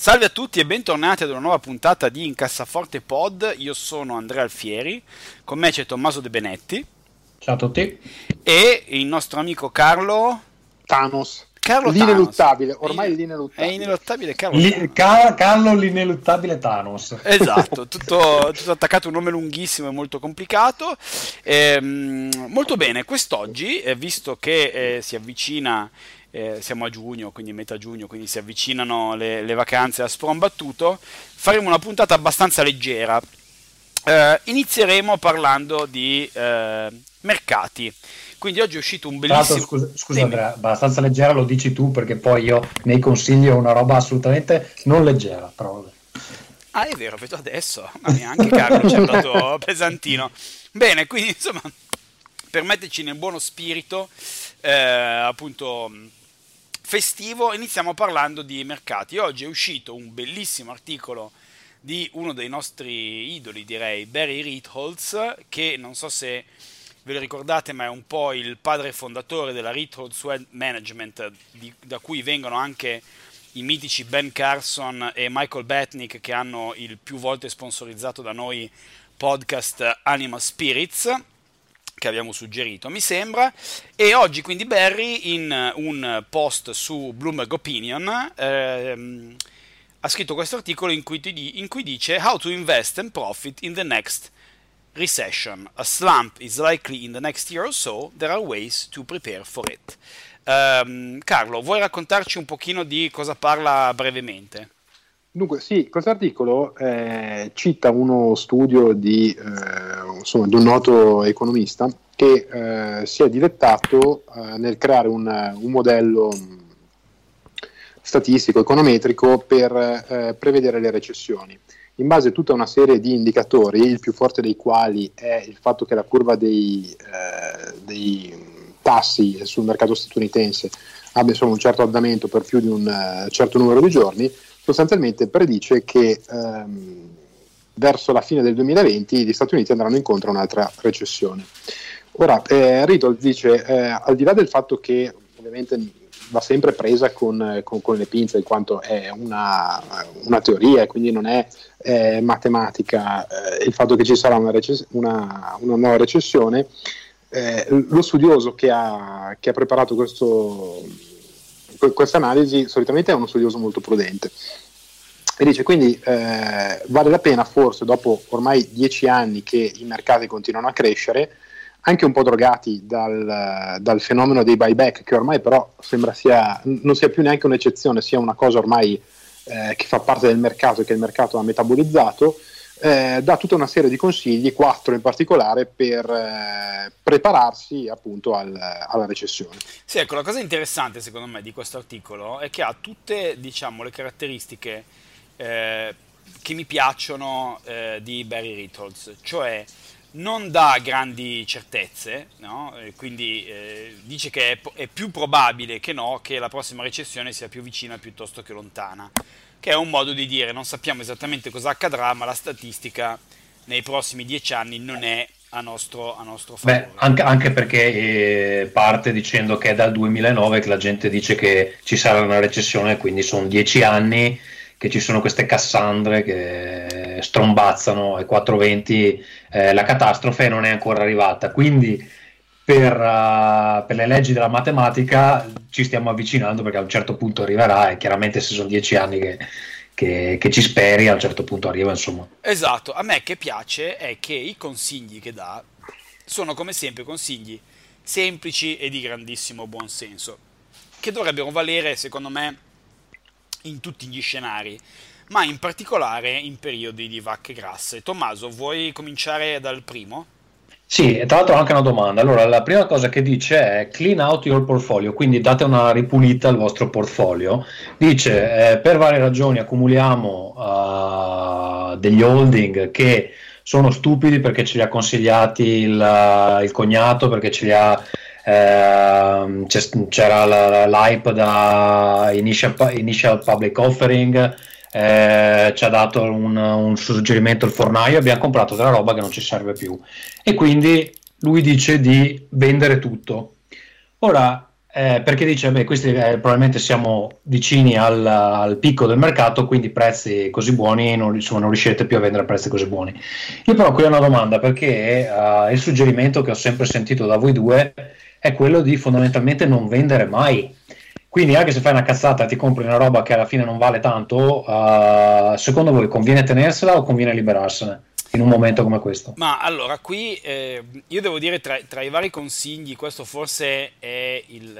Salve a tutti e bentornati ad una nuova puntata di Incassaforte Pod. Io sono Andrea Alfieri, con me c'è Tommaso De Benetti. Ciao a tutti. E il nostro amico Carlo Thanos. Carlo l'ineluttabile, Thanos. ormai l'ineluttabile. È ineluttabile Carlo Li, Car- Carlo l'ineluttabile Thanos. Esatto, tutto, tutto, attaccato, un nome lunghissimo e molto complicato. Ehm, molto bene, quest'oggi, eh, visto che eh, si avvicina eh, siamo a giugno, quindi metà giugno, quindi si avvicinano le, le vacanze a sprombattuto, faremo una puntata abbastanza leggera. Eh, inizieremo parlando di eh, mercati. Quindi oggi è uscito un bellissimo... Scusa, scusa Andrea, abbastanza leggera lo dici tu perché poi io nei consiglio una roba assolutamente non leggera. Però... Ah, è vero, vedo adesso. Ma neanche Carlo ci è andato pesantino. Bene, quindi insomma, permetteteci nel buono spirito, eh, appunto festivo iniziamo parlando di mercati. Oggi è uscito un bellissimo articolo di uno dei nostri idoli, direi, Barry Ritholz, che non so se ve lo ricordate, ma è un po' il padre fondatore della Ritholz Web Management, di, da cui vengono anche i mitici Ben Carson e Michael Batnick che hanno il più volte sponsorizzato da noi podcast Anima Spirits che abbiamo suggerito, mi sembra. E oggi quindi Barry in un post su Bloomberg Opinion ehm, ha scritto questo articolo in cui, in cui dice How to invest and profit in the next recession. A slump is likely in the next year or so. There are ways to prepare for it. Um, Carlo, vuoi raccontarci un pochino di cosa parla brevemente? Dunque, sì, questo articolo eh, cita uno studio di, eh, insomma, di, un noto economista che eh, si è dilettato eh, nel creare un, un, modello statistico, econometrico per eh, prevedere le recessioni. In base a tutta una serie di indicatori, il più forte dei quali è il fatto che la curva dei, eh, dei tassi sul mercato statunitense abbia insomma, un certo andamento per più di un certo numero di giorni, sostanzialmente predice che ehm, verso la fine del 2020 gli Stati Uniti andranno incontro a un'altra recessione. Ora, eh, Riddle dice, eh, al di là del fatto che ovviamente va sempre presa con, con, con le pinze, in quanto è una, una teoria e quindi non è eh, matematica, eh, il fatto che ci sarà una, recess- una, una nuova recessione, eh, lo studioso che ha, che ha preparato questo questa analisi solitamente è uno studioso molto prudente. E dice quindi eh, vale la pena forse dopo ormai dieci anni che i mercati continuano a crescere, anche un po' drogati dal, dal fenomeno dei buyback, che ormai però sembra sia, non sia più neanche un'eccezione, sia una cosa ormai eh, che fa parte del mercato e che il mercato ha metabolizzato, eh, dà tutta una serie di consigli, quattro in particolare, per eh, prepararsi appunto al, alla recessione. Sì, ecco, la cosa interessante secondo me di questo articolo è che ha tutte diciamo, le caratteristiche eh, che mi piacciono eh, di Barry Ritholz, cioè non dà grandi certezze, no? quindi eh, dice che è, è più probabile che no che la prossima recessione sia più vicina piuttosto che lontana che è un modo di dire non sappiamo esattamente cosa accadrà, ma la statistica nei prossimi dieci anni non è a nostro, a nostro favore. Beh, anche, anche perché eh, parte dicendo che è dal 2009 che la gente dice che ci sarà una recessione, quindi sono dieci anni che ci sono queste Cassandre che strombazzano ai 420 eh, la catastrofe non è ancora arrivata. Quindi per, uh, per, le leggi della matematica ci stiamo avvicinando perché a un certo punto arriverà e chiaramente se sono dieci anni che, che, che, ci speri a un certo punto arriva insomma. Esatto, a me che piace è che i consigli che dà sono come sempre consigli semplici e di grandissimo buonsenso che dovrebbero valere secondo me in tutti gli scenari ma in particolare in periodi di vacche grasse. Tommaso, vuoi cominciare dal primo? Sì, e tra l'altro anche una domanda. Allora, la prima cosa che dice è clean out your portfolio, quindi date una ripulita al vostro portfolio. Dice, eh, per varie ragioni accumuliamo uh, degli holding che sono stupidi perché ce li ha consigliati il, il cognato, perché ce li ha eh, c'era l'hype da initial, initial public offering eh, ci ha dato un, un, suggerimento il fornaio abbiamo comprato della roba che non ci serve più. E quindi lui dice di vendere tutto. Ora eh, perché dice beh questi eh, probabilmente siamo vicini al, al, picco del mercato quindi prezzi così buoni non, insomma, non riuscite più a vendere a prezzi così buoni. Io però qui ho una domanda perché uh, il suggerimento che ho sempre sentito da voi due è quello di fondamentalmente non vendere mai. Quindi anche se fai una cazzata e ti compri una roba che alla fine non vale tanto, uh, secondo voi conviene tenersela o conviene liberarsene? in un momento come questo? Ma allora, qui eh, io devo dire tra, tra, i vari consigli, questo forse è, il,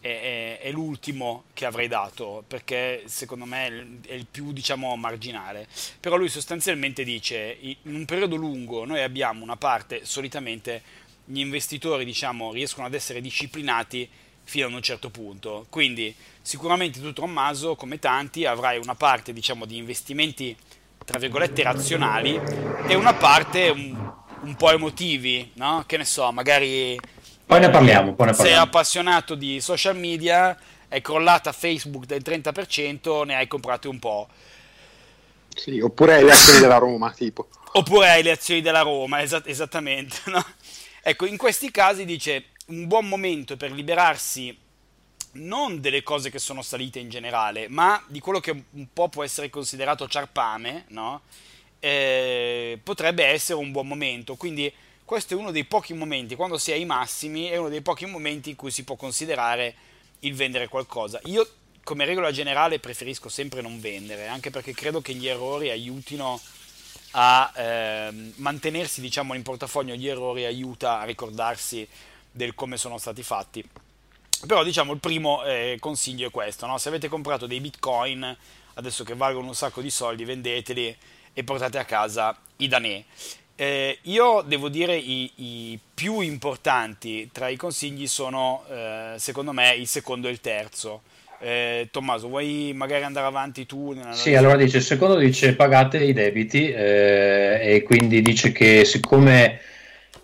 è, è, è, l'ultimo che avrei dato, perché secondo me è il più, diciamo, marginale. Però lui sostanzialmente dice, in un periodo lungo noi abbiamo una parte solitamente gli investitori diciamo, riescono ad essere disciplinati fino ad un certo punto. Quindi sicuramente tu Tommaso, come tanti, avrai una parte diciamo, di investimenti tra virgolette razionali e una parte un, un po' emotivi, no? Che ne so, magari poi ne parliamo, poi ne parliamo. Sei appassionato di social media, è crollata Facebook del 30%, ne hai comprate un po'. Sì, oppure hai le azioni della Roma, tipo. Oppure hai le azioni della Roma, esatt- esattamente, no? Ecco, in questi casi dice un buon momento per liberarsi non delle cose che sono salite in generale, ma di quello che un po' può essere considerato ciarpame, no? eh, potrebbe essere un buon momento. Quindi questo è uno dei pochi momenti, quando si è ai massimi, è uno dei pochi momenti in cui si può considerare il vendere qualcosa. Io come regola generale preferisco sempre non vendere, anche perché credo che gli errori aiutino a eh, mantenersi diciamo, in portafoglio gli errori aiuta a ricordarsi del come sono stati fatti. Però diciamo il primo eh, consiglio è questo, no? se avete comprato dei bitcoin, adesso che valgono un sacco di soldi, vendeteli e portate a casa i danè. Eh, io devo dire i, i, più importanti tra i consigli sono eh, secondo me il secondo e il terzo. Eh, Tommaso, vuoi magari andare avanti tu? Sì, allora dice, il secondo dice pagate i debiti eh, e quindi dice che siccome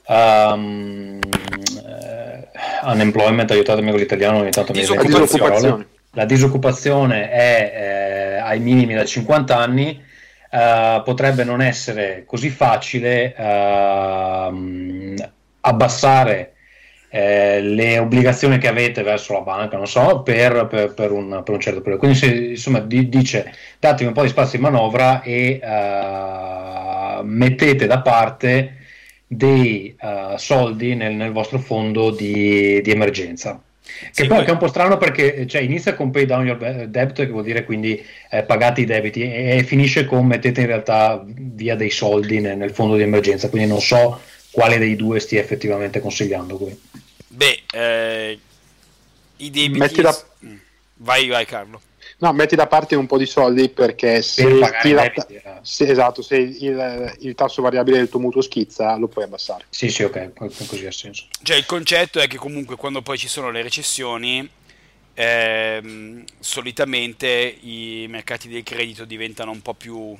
um, unemployment, aiutatemi con l'italiano ogni tanto mi disoccupazione. la disoccupazione è eh, ai minimi da 50 anni, uh, potrebbe non essere così facile uh, abbassare eh, le obbligazioni che avete verso la banca, non so, per, per, per, un, per un, certo periodo. Quindi, se, insomma, di, dice datemi un po' di spazio di manovra e uh, mettete da parte dei uh, soldi nel, nel, vostro fondo di, di emergenza. Che sì, poi è un po' strano perché cioè, inizia con pay down your debt, che vuol dire quindi eh, pagate i debiti, e, e, finisce con mettete in realtà via dei soldi nel, nel fondo di emergenza. Quindi non so quale dei due stia effettivamente consigliando qui. Beh, eh, i debiti... Da... Mm. Vai, vai Carlo. No, metti da parte un po' di soldi perché se, per debiti, eh. se, esatto, se il, il, tasso variabile del tuo mutuo schizza lo puoi abbassare. Sì, sì, ok, così ha senso. Cioè il concetto è che comunque quando poi ci sono le recessioni, ehm, solitamente i mercati del credito diventano un po' più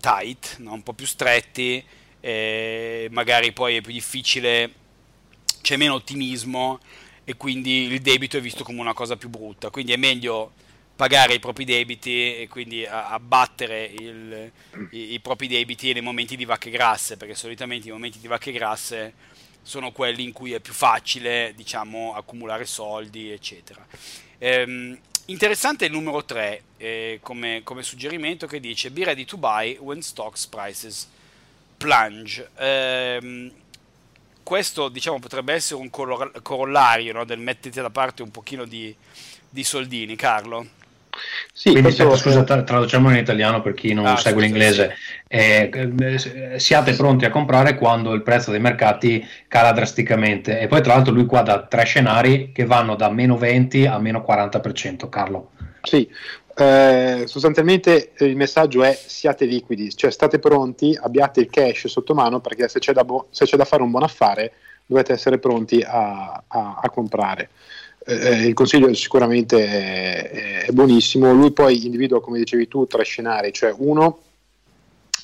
tight, no? un po' più stretti eh, magari poi è più difficile, c'è meno ottimismo e quindi il debito è visto come una cosa più brutta, quindi è meglio pagare i propri debiti e quindi abbattere i, i, propri debiti nei momenti di vacche grasse, perché solitamente i momenti di vacche grasse sono quelli in cui è più facile, diciamo, accumulare soldi, eccetera. Ehm, interessante il numero 3 eh, come, come, suggerimento che dice be ready to buy when stocks prices plunge. Ehm, questo diciamo potrebbe essere un corollario no, del mettete da parte un pochino di, di soldini, Carlo. Sì, Quindi questo... scusa, traduciamo in italiano per chi non ah, segue l'inglese. Eh, eh, siate pronti a comprare quando il prezzo dei mercati cala drasticamente. E poi, tra l'altro, lui qua dà tre scenari che vanno da meno 20 a meno 40%. Carlo. Sì, eh, sostanzialmente il messaggio è siate liquidi, cioè state pronti, abbiate il cash sotto mano perché se c'è da, bo- se c'è da fare un buon affare dovete essere pronti a, a, a comprare. Eh, eh il consiglio sicuramente è, è, buonissimo, lui poi individua, come dicevi tu, tre scenari, cioè uno,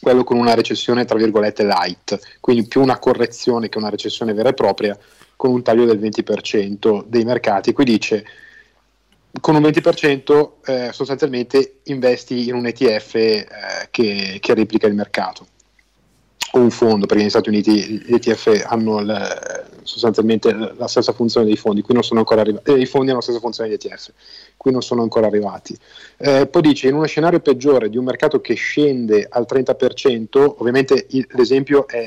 quello con una recessione tra virgolette light, quindi più una correzione che una recessione vera e propria, con un taglio del 20% dei mercati. Qui dice con un 20% eh, sostanzialmente investi in un ETF eh, che, che, replica il mercato un fondo, perché negli Stati Uniti gli ETF hanno il, sostanzialmente la stessa funzione dei fondi, qui non sono ancora arrivati, eh, i fondi hanno la stessa funzione degli ETF, qui non sono ancora arrivati. Eh, poi dice, in uno scenario peggiore di un mercato che scende al 30%, ovviamente il, l'esempio è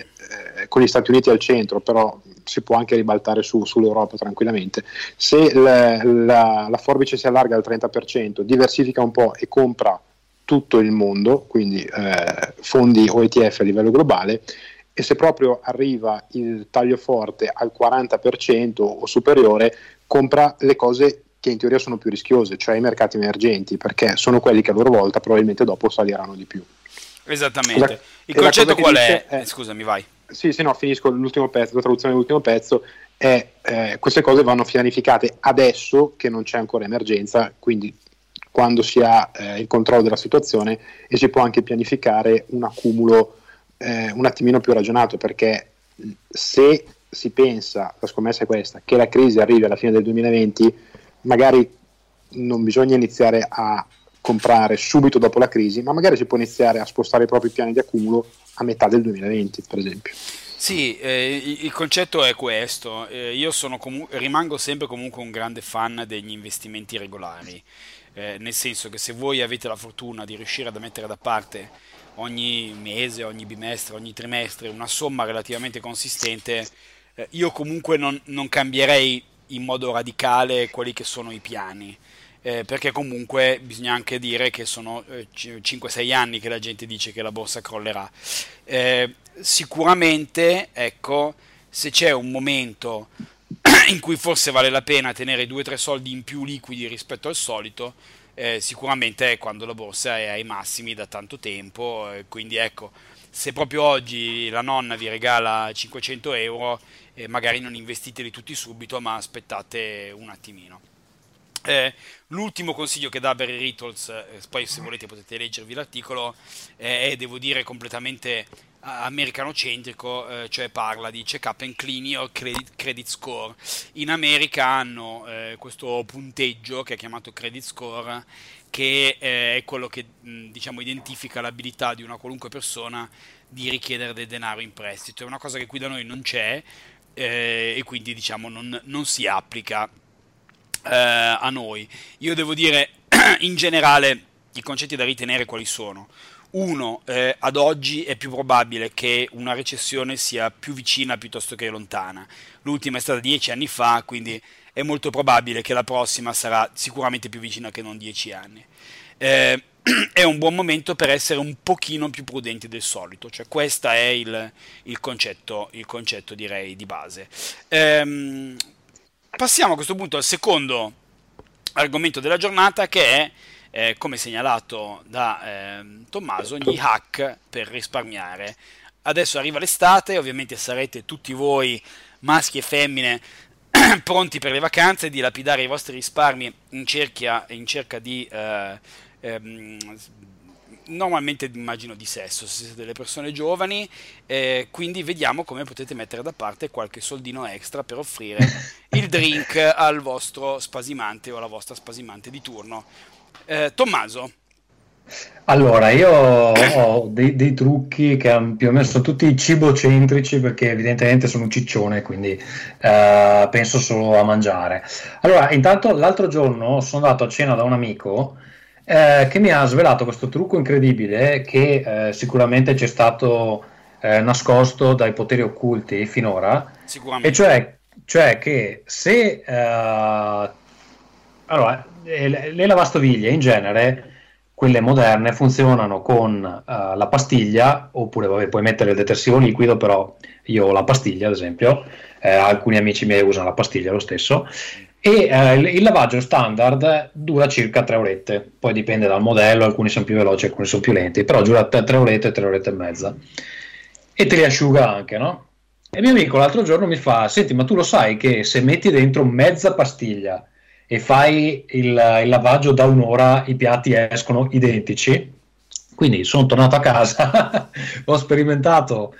eh, con gli Stati Uniti al centro, però si può anche ribaltare su, sull'Europa tranquillamente. Se la, la, la, forbice si allarga al 30%, diversifica un po' e compra tutto il mondo, quindi eh, fondi o ETF a livello globale, e se proprio arriva il taglio forte al 40% o superiore, compra le cose che in teoria sono più rischiose, cioè i mercati emergenti, perché sono quelli che a loro volta probabilmente dopo saliranno di più. Esattamente. Il concetto qual è? è? Scusami, vai sì, sì, no, finisco l'ultimo pezzo, la traduzione dell'ultimo pezzo, è eh, queste cose vanno pianificate adesso che non c'è ancora emergenza, quindi quando si ha eh, il controllo della situazione e si può anche pianificare un accumulo eh, un attimino più ragionato, perché se si pensa, la scommessa è questa, che la crisi arrivi alla fine del 2020, magari non bisogna iniziare a comprare subito dopo la crisi, ma magari si può iniziare a spostare i propri piani di accumulo a metà del 2020, per esempio. Sì, eh, il concetto è questo. Eh, io comu- rimango sempre comunque un grande fan degli investimenti regolari, eh, nel senso che se voi avete la fortuna di riuscire a mettere da parte ogni mese, ogni bimestre, ogni trimestre una somma relativamente consistente, eh, io comunque non, non cambierei in modo radicale quelli che sono i piani eh, perché comunque bisogna anche dire che sono eh, 5-6 anni che la gente dice che la borsa crollerà. Eh, sicuramente, ecco, se c'è un momento in cui forse vale la pena tenere 2-3 soldi in più liquidi rispetto al solito, eh, sicuramente è quando la borsa è ai massimi da tanto tempo, eh, quindi ecco, se proprio oggi la nonna vi regala 500 euro, eh, magari non investiteli tutti subito, ma aspettate un attimino. Eh, l'ultimo consiglio che dà Barry Rittles, eh, poi se volete potete leggervi l'articolo, eh, è devo dire completamente americanocentrico, eh, cioè parla di check up and clean your credit, credit score. In America hanno eh, questo punteggio che è chiamato credit score, che eh, è quello che mh, diciamo, identifica l'abilità di una qualunque persona di richiedere del denaro in prestito. È una cosa che qui da noi non c'è e quindi diciamo non, non si applica eh, a noi. Io devo dire, in generale, i concetti da ritenere quali sono? Uno, eh, ad oggi è più probabile che una recessione sia più vicina piuttosto che lontana. L'ultima è stata dieci anni fa, quindi è molto probabile che la prossima sarà sicuramente più vicina che non dieci anni. Eh, è un buon momento per essere un pochino più prudenti del solito, cioè questo è il, il, concetto, il concetto, direi, di base. Ehm, Passiamo a questo punto al secondo argomento della giornata che è, eh, come segnalato da eh, Tommaso, gli hack per risparmiare. Adesso arriva l'estate, ovviamente sarete tutti voi, maschi e femmine, pronti per le vacanze, di lapidare i vostri risparmi in, cerchia, in cerca di eh, ehm, normalmente immagino di sesso, se siete delle persone giovani, eh, quindi vediamo come potete mettere da parte qualche soldino extra per offrire il drink al vostro spasimante o alla vostra spasimante di turno. Eh, Tommaso. Allora, io ho dei, dei, trucchi che più o meno sono tutti cibocentrici perché evidentemente sono un ciccione, quindi eh, penso solo a mangiare. Allora, intanto l'altro giorno sono andato a cena da un amico eh, che mi ha svelato questo trucco incredibile che eh, sicuramente ci è stato eh, nascosto dai poteri occulti finora, e cioè, cioè che se eh, allora, le, le lavastoviglie in genere quelle moderne funzionano con uh, la pastiglia, oppure vabbè, puoi mettere il detersivo liquido, però io ho la pastiglia ad esempio, eh, alcuni amici miei usano la pastiglia lo stesso, e eh, il, il, lavaggio standard dura circa 3 orette, poi dipende dal modello, alcuni sono più veloci, alcuni sono più lenti, però dura 3 orette, 3 orette e mezza. E te li asciuga anche, no? E mio amico l'altro giorno mi fa, senti, ma tu lo sai che se metti dentro mezza pastiglia e fai il, il lavaggio da un'ora, i piatti escono identici? Quindi sono tornato a casa, ho sperimentato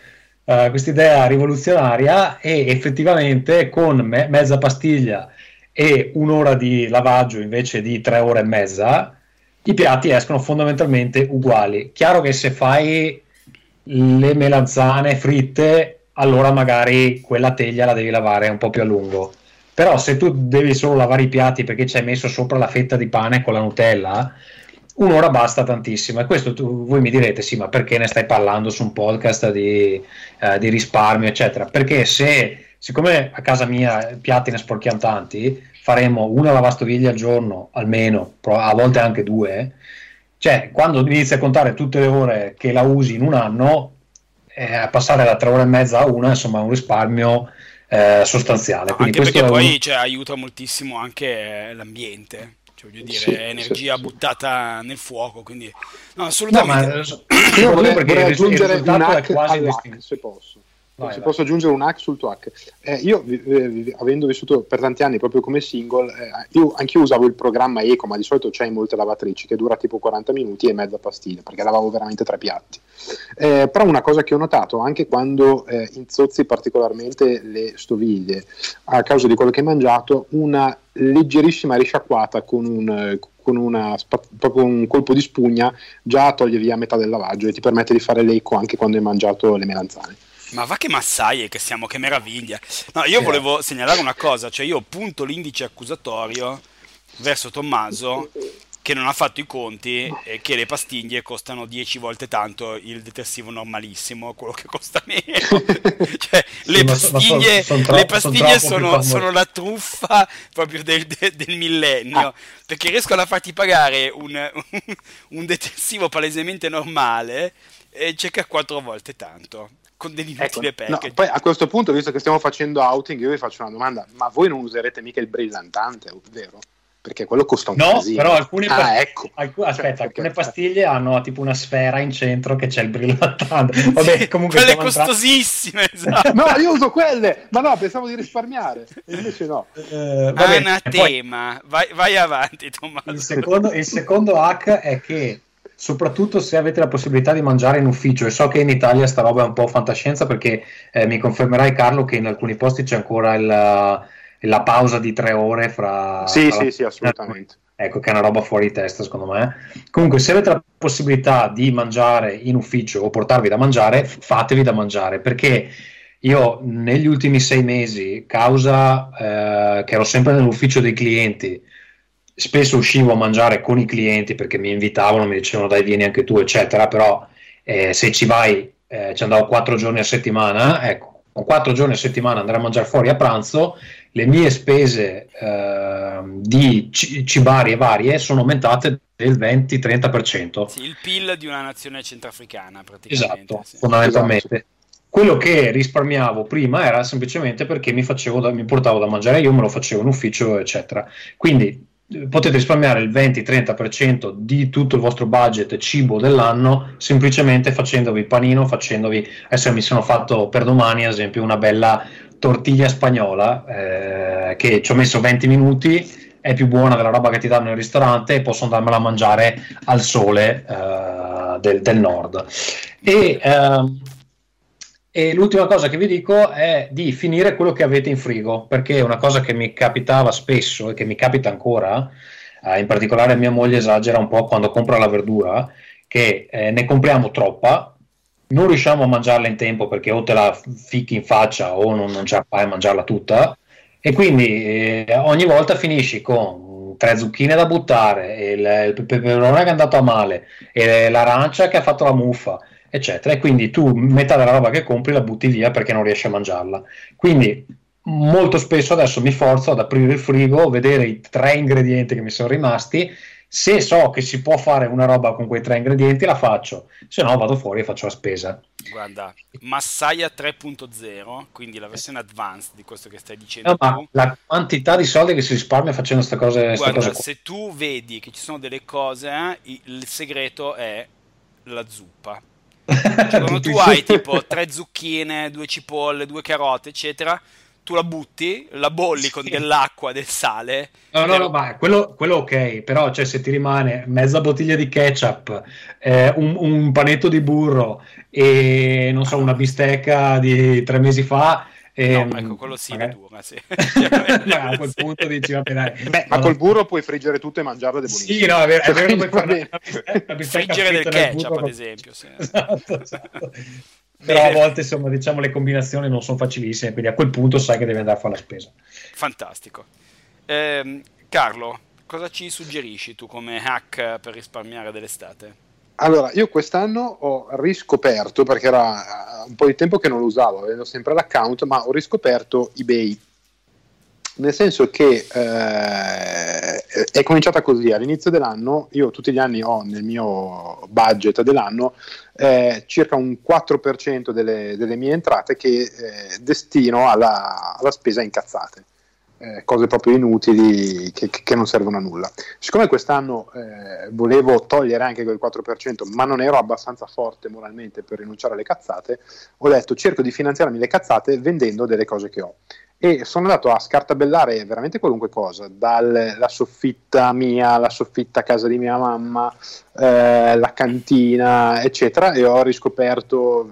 uh, questa idea rivoluzionaria e effettivamente con me- mezza pastiglia e un'ora di lavaggio invece di tre ore e mezza, i piatti escono fondamentalmente uguali. Chiaro che se fai le melanzane fritte, allora magari quella teglia la devi lavare un po' più a lungo. Però se tu devi solo lavare i piatti perché ci hai messo sopra la fetta di pane con la Nutella, un'ora basta tantissimo. E questo tu, voi mi direte, sì, ma perché ne stai parlando su un podcast di, eh, di risparmio, eccetera? Perché se siccome a casa mia piatti ne sporchiamo tanti, faremo una lavastoviglie al giorno almeno, a volte anche due. Cioè, quando inizi a contare tutte le ore che la usi in un anno, eh, passare da tre ore e mezza a una, insomma, è un risparmio eh, sostanziale. Quindi anche perché poi un... cioè, aiuta moltissimo anche l'ambiente. Cioè, voglio dire, sì, energia sì, buttata sì. nel fuoco, quindi no, assolutamente. No, ma, io vorrei, vorrei aggiungere un hack all'hack, se posso. Vai, se vai. posso aggiungere un hack sul tuo hack. Eh, io, eh, avendo vissuto per tanti anni proprio come single, eh, io anch'io usavo il programma Eco, ma di solito c'è in molte lavatrici, che dura tipo 40 minuti e mezza pastiglia, perché lavavo veramente tre piatti. Eh, però una cosa che ho notato, anche quando eh, inzozzi particolarmente le stoviglie, a causa di quello che hai mangiato, una leggerissima risciacquata con un, con una, un colpo di spugna già toglie via metà del lavaggio e ti permette di fare l'eco anche quando hai mangiato le melanzane. Ma va che massaie che siamo, che meraviglia. No, io volevo segnalare una cosa, cioè io punto l'indice accusatorio verso Tommaso che non ha fatto i conti e che le pastiglie costano 10 volte tanto il detersivo normalissimo, quello che costa meno. cioè, le pastiglie, sono, sono, le pastiglie sono, sono, la truffa proprio del, del, del millennio, ah. perché riescono a farti pagare un, un, un detersivo palesemente normale e circa 4 volte tanto con degli inutili ecco, no, poi a questo punto, visto che stiamo facendo outing, io vi faccio una domanda: ma voi non userete mica il brillantante, vero? Perché quello costa un no, casino. però alcune, ah, past- ecco. alc- cioè, aspetta, perché... alcune pastiglie hanno tipo una sfera in centro che c'è il brillantante. Vabbè, comunque quelle costosissime, esatto. no, io uso quelle, ma no, pensavo di risparmiare. Invece no. Uh, vabbè, Anatema, poi... vai, vai avanti, Tommaso. Il secondo, il secondo hack è che soprattutto se avete la possibilità di mangiare in ufficio e so che in Italia sta roba è un po' fantascienza perché eh, mi confermerai Carlo che in alcuni posti c'è ancora il, la pausa di tre ore fra... Sì, fra sì, sì, assolutamente. Ecco, che è una roba fuori di testa secondo me. Comunque, se avete la possibilità di mangiare in ufficio o portarvi da mangiare, fatevi da mangiare perché io negli ultimi sei mesi, causa eh, che ero sempre nell'ufficio dei clienti, spesso uscivo a mangiare con i clienti perché mi invitavano, mi dicevano dai vieni anche tu, eccetera, però eh, se ci vai, eh, ci andavo quattro giorni a settimana, ecco, con quattro giorni a settimana andare a mangiare fuori a pranzo, le mie spese eh, di c- cibarie varie sono aumentate del 20-30%. Sì, il PIL di una nazione centrafricana praticamente. Esatto, sì. fondamentalmente. Esatto. Quello che risparmiavo prima era semplicemente perché mi, da, mi portavo da mangiare io, me lo facevo in ufficio, eccetera. Quindi potete risparmiare il 20-30% di tutto il vostro budget cibo dell'anno semplicemente facendovi panino, facendovi adesso mi sono fatto per domani ad esempio una bella tortiglia spagnola eh, che ci ho messo 20 minuti è più buona della roba che ti danno in ristorante e posso andarmela a mangiare al sole eh, del, del, nord. E ehm, e l'ultima cosa che vi dico è di finire quello che avete in frigo, perché una cosa che mi capitava spesso e che mi capita ancora, eh, in particolare mia moglie esagera un po' quando compra la verdura, che eh, ne compriamo troppa, non riusciamo a mangiarla in tempo perché o te la ficchi in faccia o non, non ce la fai a mangiarla tutta, e quindi eh, ogni volta finisci con tre zucchine da buttare, il, il peperone che è andato a male, l'arancia che ha fatto la muffa eccetera. E quindi tu metà della roba che compri la butti via perché non riesci a mangiarla. Quindi molto spesso adesso mi forzo ad aprire il frigo, vedere i tre ingredienti che mi sono rimasti Se so che si può fare una roba con quei tre ingredienti, la faccio, se no vado fuori e faccio la spesa. Guarda, Massaia 3.0, quindi la versione advanced di questo che stai dicendo. No, ma la quantità di soldi che si risparmia facendo queste cose. Guarda, cose se tu vedi che ci sono delle cose, il segreto è la zuppa. Cioè, quando tu hai tipo tre zucchine, due cipolle, due carote, eccetera, tu la butti, la bolli con dell'acqua, del sale. No, no, no, ma quello, quello ok, però cioè, se ti rimane mezza bottiglia di ketchup, eh, un, un, panetto di burro e non so, una bistecca di tre mesi fa. E, no, ecco, quello sì, magari... dura, sì. a quel punto dici, vabbè, dai. Beh, ma col burro puoi friggere tutto e mangiarlo ed è buonissimo. Sì, no, è vero, è vero puoi fare una bistecca, friggere del ketchup, burro, ad esempio. Sì. esatto, esatto però a volte insomma diciamo le combinazioni non sono facilissime quindi a quel punto sai che devi andare a fare la spesa fantastico eh, Carlo cosa ci suggerisci tu come hack per risparmiare dell'estate? Allora, io quest'anno ho riscoperto, perché era un po' di tempo che non lo usavo, avevo sempre l'account, ma ho riscoperto eBay nel senso che eh, è cominciata così, all'inizio dell'anno io tutti gli anni ho nel mio budget dell'anno eh, circa un 4% delle, delle, mie entrate che eh, destino alla, alla, spesa incazzate. Eh, cose proprio inutili che, che, non servono a nulla. Siccome quest'anno eh, volevo togliere anche quel 4%, ma non ero abbastanza forte moralmente per rinunciare alle cazzate, ho detto cerco di finanziarmi le cazzate vendendo delle cose che ho e sono andato a scartabellare veramente qualunque cosa, dalla soffitta mia, la soffitta a casa di mia mamma, eh, la cantina, eccetera, e ho riscoperto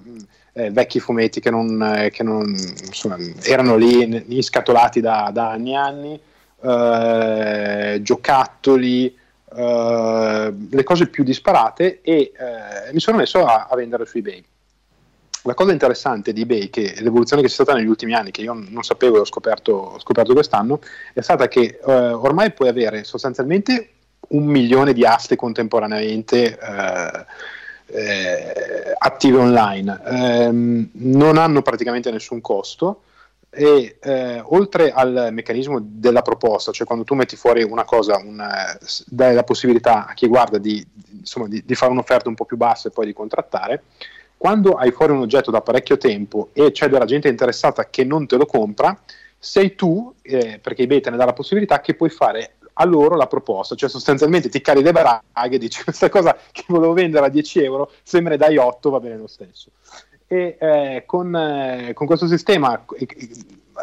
eh, vecchi fumetti che, non, eh, che non, insomma, erano lì inscatolati da, da anni e anni, eh, giocattoli, eh, le cose più disparate e eh, mi sono messo a, a vendere su eBay. La cosa interessante di eBay, che l'evoluzione che c'è stata negli ultimi anni, che io non sapevo e ho scoperto, ho scoperto quest'anno, è stata che eh, ormai puoi avere sostanzialmente un milione di aste contemporaneamente eh, eh, attive online. Ehm, non hanno praticamente nessun costo e eh, oltre al meccanismo della proposta, cioè quando tu metti fuori una cosa, un, dai la possibilità a chi guarda di, insomma, di, di fare un'offerta un po' più bassa e poi di contrattare, quando hai fuori un oggetto da parecchio tempo e c'è della gente interessata che non te lo compra, sei tu, eh, perché eBay te ne dà la possibilità, che puoi fare a loro la proposta, cioè sostanzialmente ti cari le braghe e dici questa cosa che volevo vendere a 10 euro, se me ne dai 8 va bene lo stesso. E eh, con, eh, con, questo sistema,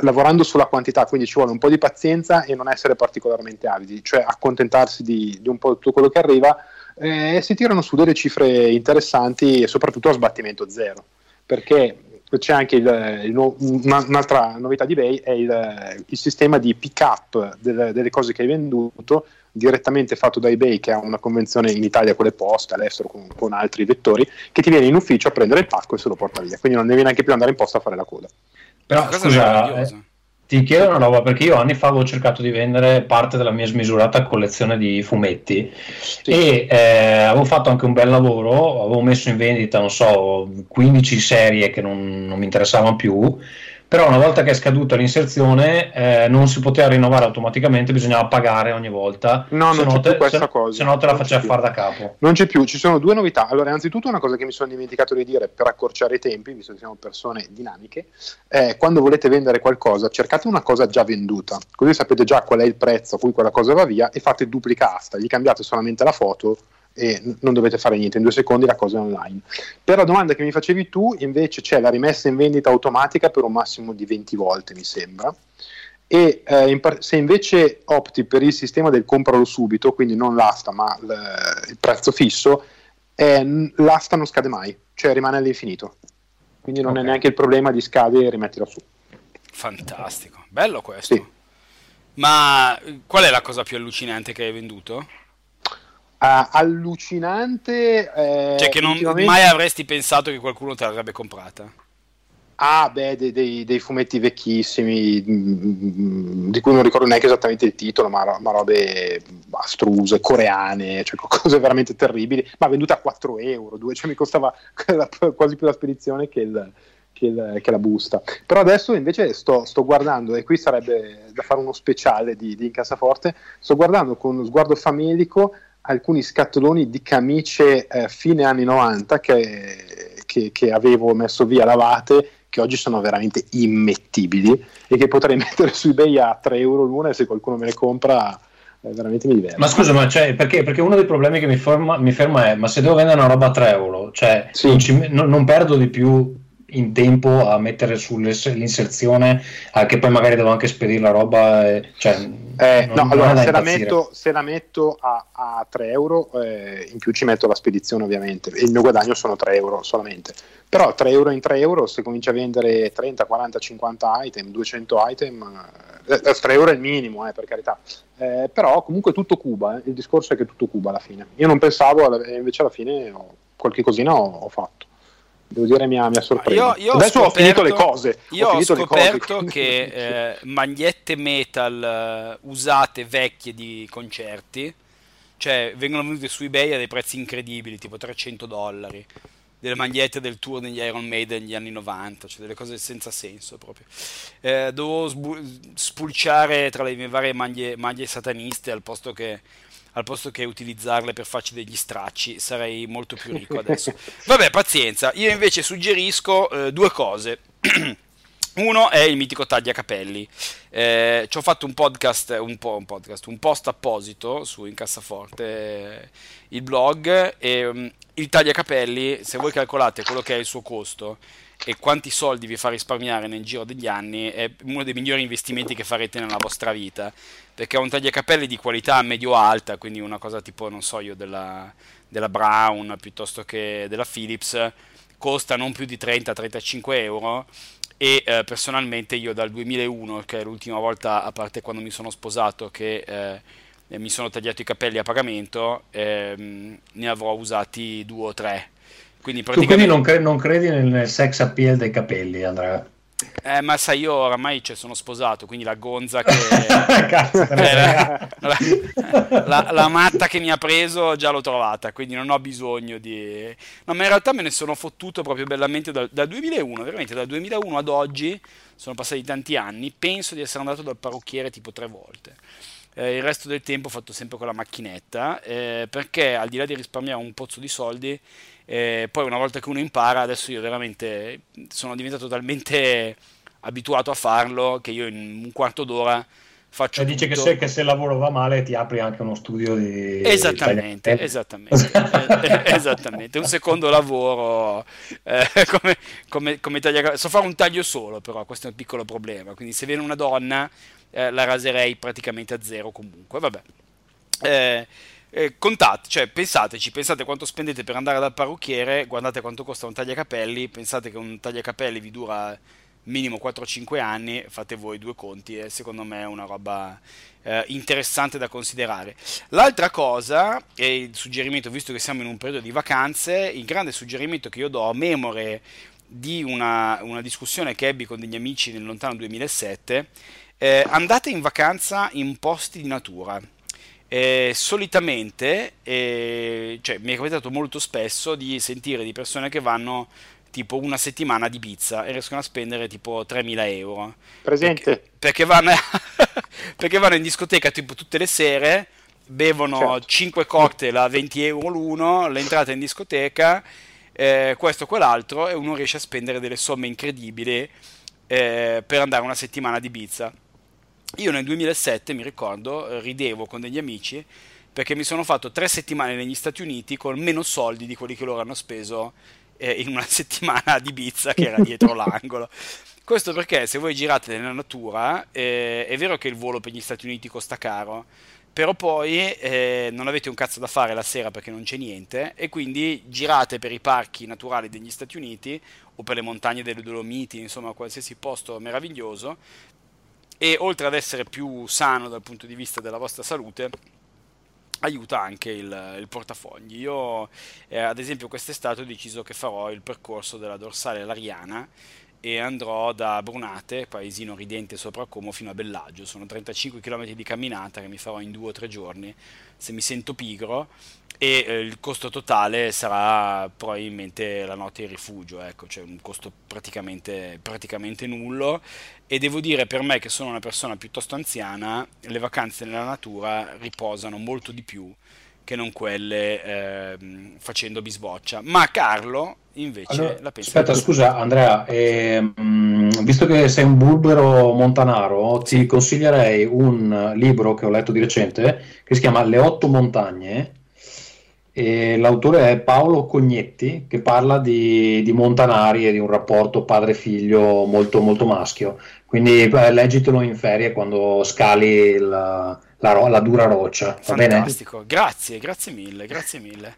lavorando sulla quantità, quindi ci vuole un po' di pazienza e non essere particolarmente avidi, cioè accontentarsi di, di un po' tutto quello che arriva, eh, si tirano su delle cifre interessanti e soprattutto a sbattimento zero, perché c'è anche il, il, un'altra novità di eBay, è il, il sistema di pick up delle, delle, cose che hai venduto direttamente fatto da eBay che ha una convenzione in Italia con le poste, all'estero con, con altri vettori, che ti viene in ufficio a prendere il pacco e se lo porta via, quindi non devi neanche più andare in posta a fare la coda. Però scusa, eh, ti chiedo una roba perché io anni fa avevo cercato di vendere parte della mia smisurata collezione di fumetti sì. e eh, avevo fatto anche un bel lavoro, avevo messo in vendita, non so, 15 serie che non, non mi interessavano più però una volta che è scaduta l'inserzione eh, non si poteva rinnovare automaticamente, bisognava pagare ogni volta. No, non c'è te, più questa se, cosa. Se no te la faceva fare da capo. Non c'è più, ci sono due novità. Allora, innanzitutto una cosa che mi sono dimenticato di dire per accorciare i tempi, visto che siamo persone dinamiche, è quando volete vendere qualcosa, cercate una cosa già venduta, così sapete già qual è il prezzo a cui quella cosa va via e fate duplica asta, gli cambiate solamente la foto e non dovete fare niente, in due secondi la cosa è online. Per la domanda che mi facevi tu, invece c'è la rimessa in vendita automatica per un massimo di 20 volte, mi sembra. E eh, in par- se invece opti per il sistema del compralo subito, quindi non l'asta ma l- il prezzo fisso, eh, l'asta non scade mai, cioè rimane all'infinito. Quindi non okay. è neanche il problema di scade e rimettila su. Fantastico, bello questo. Sì. Ma qual è la cosa più allucinante che hai venduto? Uh, allucinante. Eh, cioè, che non ultimamente... mai avresti pensato che qualcuno te l'avrebbe comprata. Ah, beh, dei, dei, dei, fumetti vecchissimi, di cui non ricordo neanche esattamente il titolo, ma, ma robe astruse, coreane, cioè cose veramente terribili, ma vendute a 4 euro, 2, cioè mi costava quasi più la spedizione che, il, che, il, che la busta. Però adesso invece sto, sto, guardando, e qui sarebbe da fare uno speciale di, di Incassaforte, sto guardando con uno sguardo famelico alcuni scatoloni di camicie eh, fine anni 90 che, che, che, avevo messo via lavate che oggi sono veramente immettibili e che potrei mettere su ebay a 3 euro l'una e se qualcuno me le compra eh, veramente mi diverto. Ma scusa, ma cioè, perché, perché, uno dei problemi che mi ferma, mi ferma, è ma se devo vendere una roba a 3 euro, cioè sì. non, ci, non, non perdo di più in tempo a mettere sull'inserzione che poi magari devo anche spedire la roba e, cioè, eh, no, allora se la, metto, se la, metto, a, a 3 euro eh, in più ci metto la spedizione ovviamente. E il mio guadagno sono 3 euro solamente. Però 3 euro in 3 euro se cominci a vendere 30, 40, 50 item 200 item eh, 3 eh, euro è il minimo eh, per carità. Eh, però comunque tutto Cuba eh. il discorso è che tutto Cuba alla fine. Io non pensavo invece alla fine ho, qualche cosina ho, ho fatto devo dire mi ha, mi ha sorpreso. Io, io Adesso ho, scoperto, ho, finito le cose. Io ho, ho scoperto cose, che eh, magliette metal uh, usate vecchie di concerti, cioè vengono vendute su eBay a dei prezzi incredibili, tipo 300 dollari. Delle magliette del tour degli Iron Maiden negli anni 90, cioè delle cose senza senso proprio. Eh, dovevo sbu- spulciare tra le mie varie maglie, maglie sataniste al posto che al posto che utilizzarle per farci degli stracci, sarei molto più ricco adesso. Vabbè, pazienza. Io invece suggerisco eh, due cose. Uno è il mitico tagliacapelli. Eh, ci ho fatto un podcast, un, po', un podcast, un post apposito su Incassaforte, eh, il blog, e um, il tagliacapelli, se voi calcolate quello che è il suo costo e quanti soldi vi fa risparmiare nel giro degli anni, è uno dei migliori investimenti che farete nella vostra vita perché è un tagliacapelli di qualità medio-alta, quindi una cosa tipo, non so io, della, della Brown piuttosto che della Philips, costa non più di 30-35 euro e eh, personalmente io dal 2001, che è l'ultima volta, a parte quando mi sono sposato, che eh, mi sono tagliato i capelli a pagamento, ehm, ne avrò usati due o tre. Quindi, praticamente... quindi non, cre- non credi nel sex appeal dei capelli, Andrea? Eh, ma sai, io oramai cioè, sono sposato, quindi la gonza che... Cazzo, la, la, la, la, matta che mi ha preso già l'ho trovata, quindi non ho bisogno di... No, ma in realtà me ne sono fottuto proprio bellamente dal, dal 2001, veramente dal 2001 ad oggi, sono passati tanti anni, penso di essere andato dal parrucchiere tipo tre volte. Eh, il resto del tempo ho fatto sempre con la macchinetta, eh, perché al di là di risparmiare un pozzo di soldi, eh, poi una volta che uno impara, adesso io veramente sono diventato talmente abituato a farlo che io in un quarto d'ora faccio... E dice che se, che se, il lavoro va male ti apri anche uno studio di... Esattamente, esattamente, eh, esattamente, un secondo lavoro eh, come, come, come tagliare... So fare un taglio solo però, questo è un piccolo problema, quindi se viene una donna eh, la raserei praticamente a zero comunque, vabbè. Eh, eh, contate, cioè pensateci, pensate quanto spendete per andare dal parrucchiere, guardate quanto costa un tagliacapelli, pensate che un tagliacapelli vi dura minimo 4-5 anni, fate voi due conti e secondo me è una roba eh, interessante da considerare. L'altra cosa, e il suggerimento, visto che siamo in un periodo di vacanze, il grande suggerimento che io do a memore di una, una discussione che ebbi con degli amici nel lontano 2007, eh, andate in vacanza in posti di natura eh, solitamente, eh, cioè, mi è capitato molto spesso di sentire di persone che vanno tipo una settimana di pizza e riescono a spendere tipo 3.000 euro. Presente. Perché, perché, vanno, perché vanno in discoteca tipo tutte le sere, bevono certo. 5 cocktail a 20 euro l'uno, l'entrata in discoteca, eh, questo o quell'altro, e uno riesce a spendere delle somme incredibili eh, per andare una settimana di pizza. Io nel 2007, mi ricordo, ridevo con degli amici perché mi sono fatto tre settimane negli Stati Uniti con meno soldi di quelli che loro hanno speso eh, in una settimana di Bizza che era dietro l'angolo. Questo perché se voi girate nella natura, eh, è vero che il volo per gli Stati Uniti costa caro, però poi eh, non avete un cazzo da fare la sera perché non c'è niente e quindi girate per i parchi naturali degli Stati Uniti o per le montagne delle Dolomiti, insomma qualsiasi posto meraviglioso e oltre ad essere più sano dal punto di vista della vostra salute aiuta anche il, il portafogli. Io eh, ad esempio quest'estate ho deciso che farò il percorso della dorsale lariana e andrò da Brunate, paesino ridente sopra Como, fino a Bellagio. Sono 35 km di camminata che mi farò in due o tre giorni se mi sento pigro e eh, il costo totale sarà probabilmente la notte in rifugio, ecco, cioè un costo praticamente, praticamente nullo e devo dire per me che sono una persona piuttosto anziana, le vacanze nella natura riposano molto di più che non quelle eh, facendo bisboccia. Ma Carlo invece allora, la pensa. Aspetta, scusa Andrea, eh, visto che sei un bulbero montanaro, ti consiglierei un libro che ho letto di recente che si chiama Le otto montagne. E l'autore è Paolo Cognetti che parla di, di montanari e di un rapporto padre-figlio molto, molto maschio. Quindi eh, leggitelo in ferie quando scali la, ro- la dura roccia. Fantastico, grazie, grazie mille, grazie mille.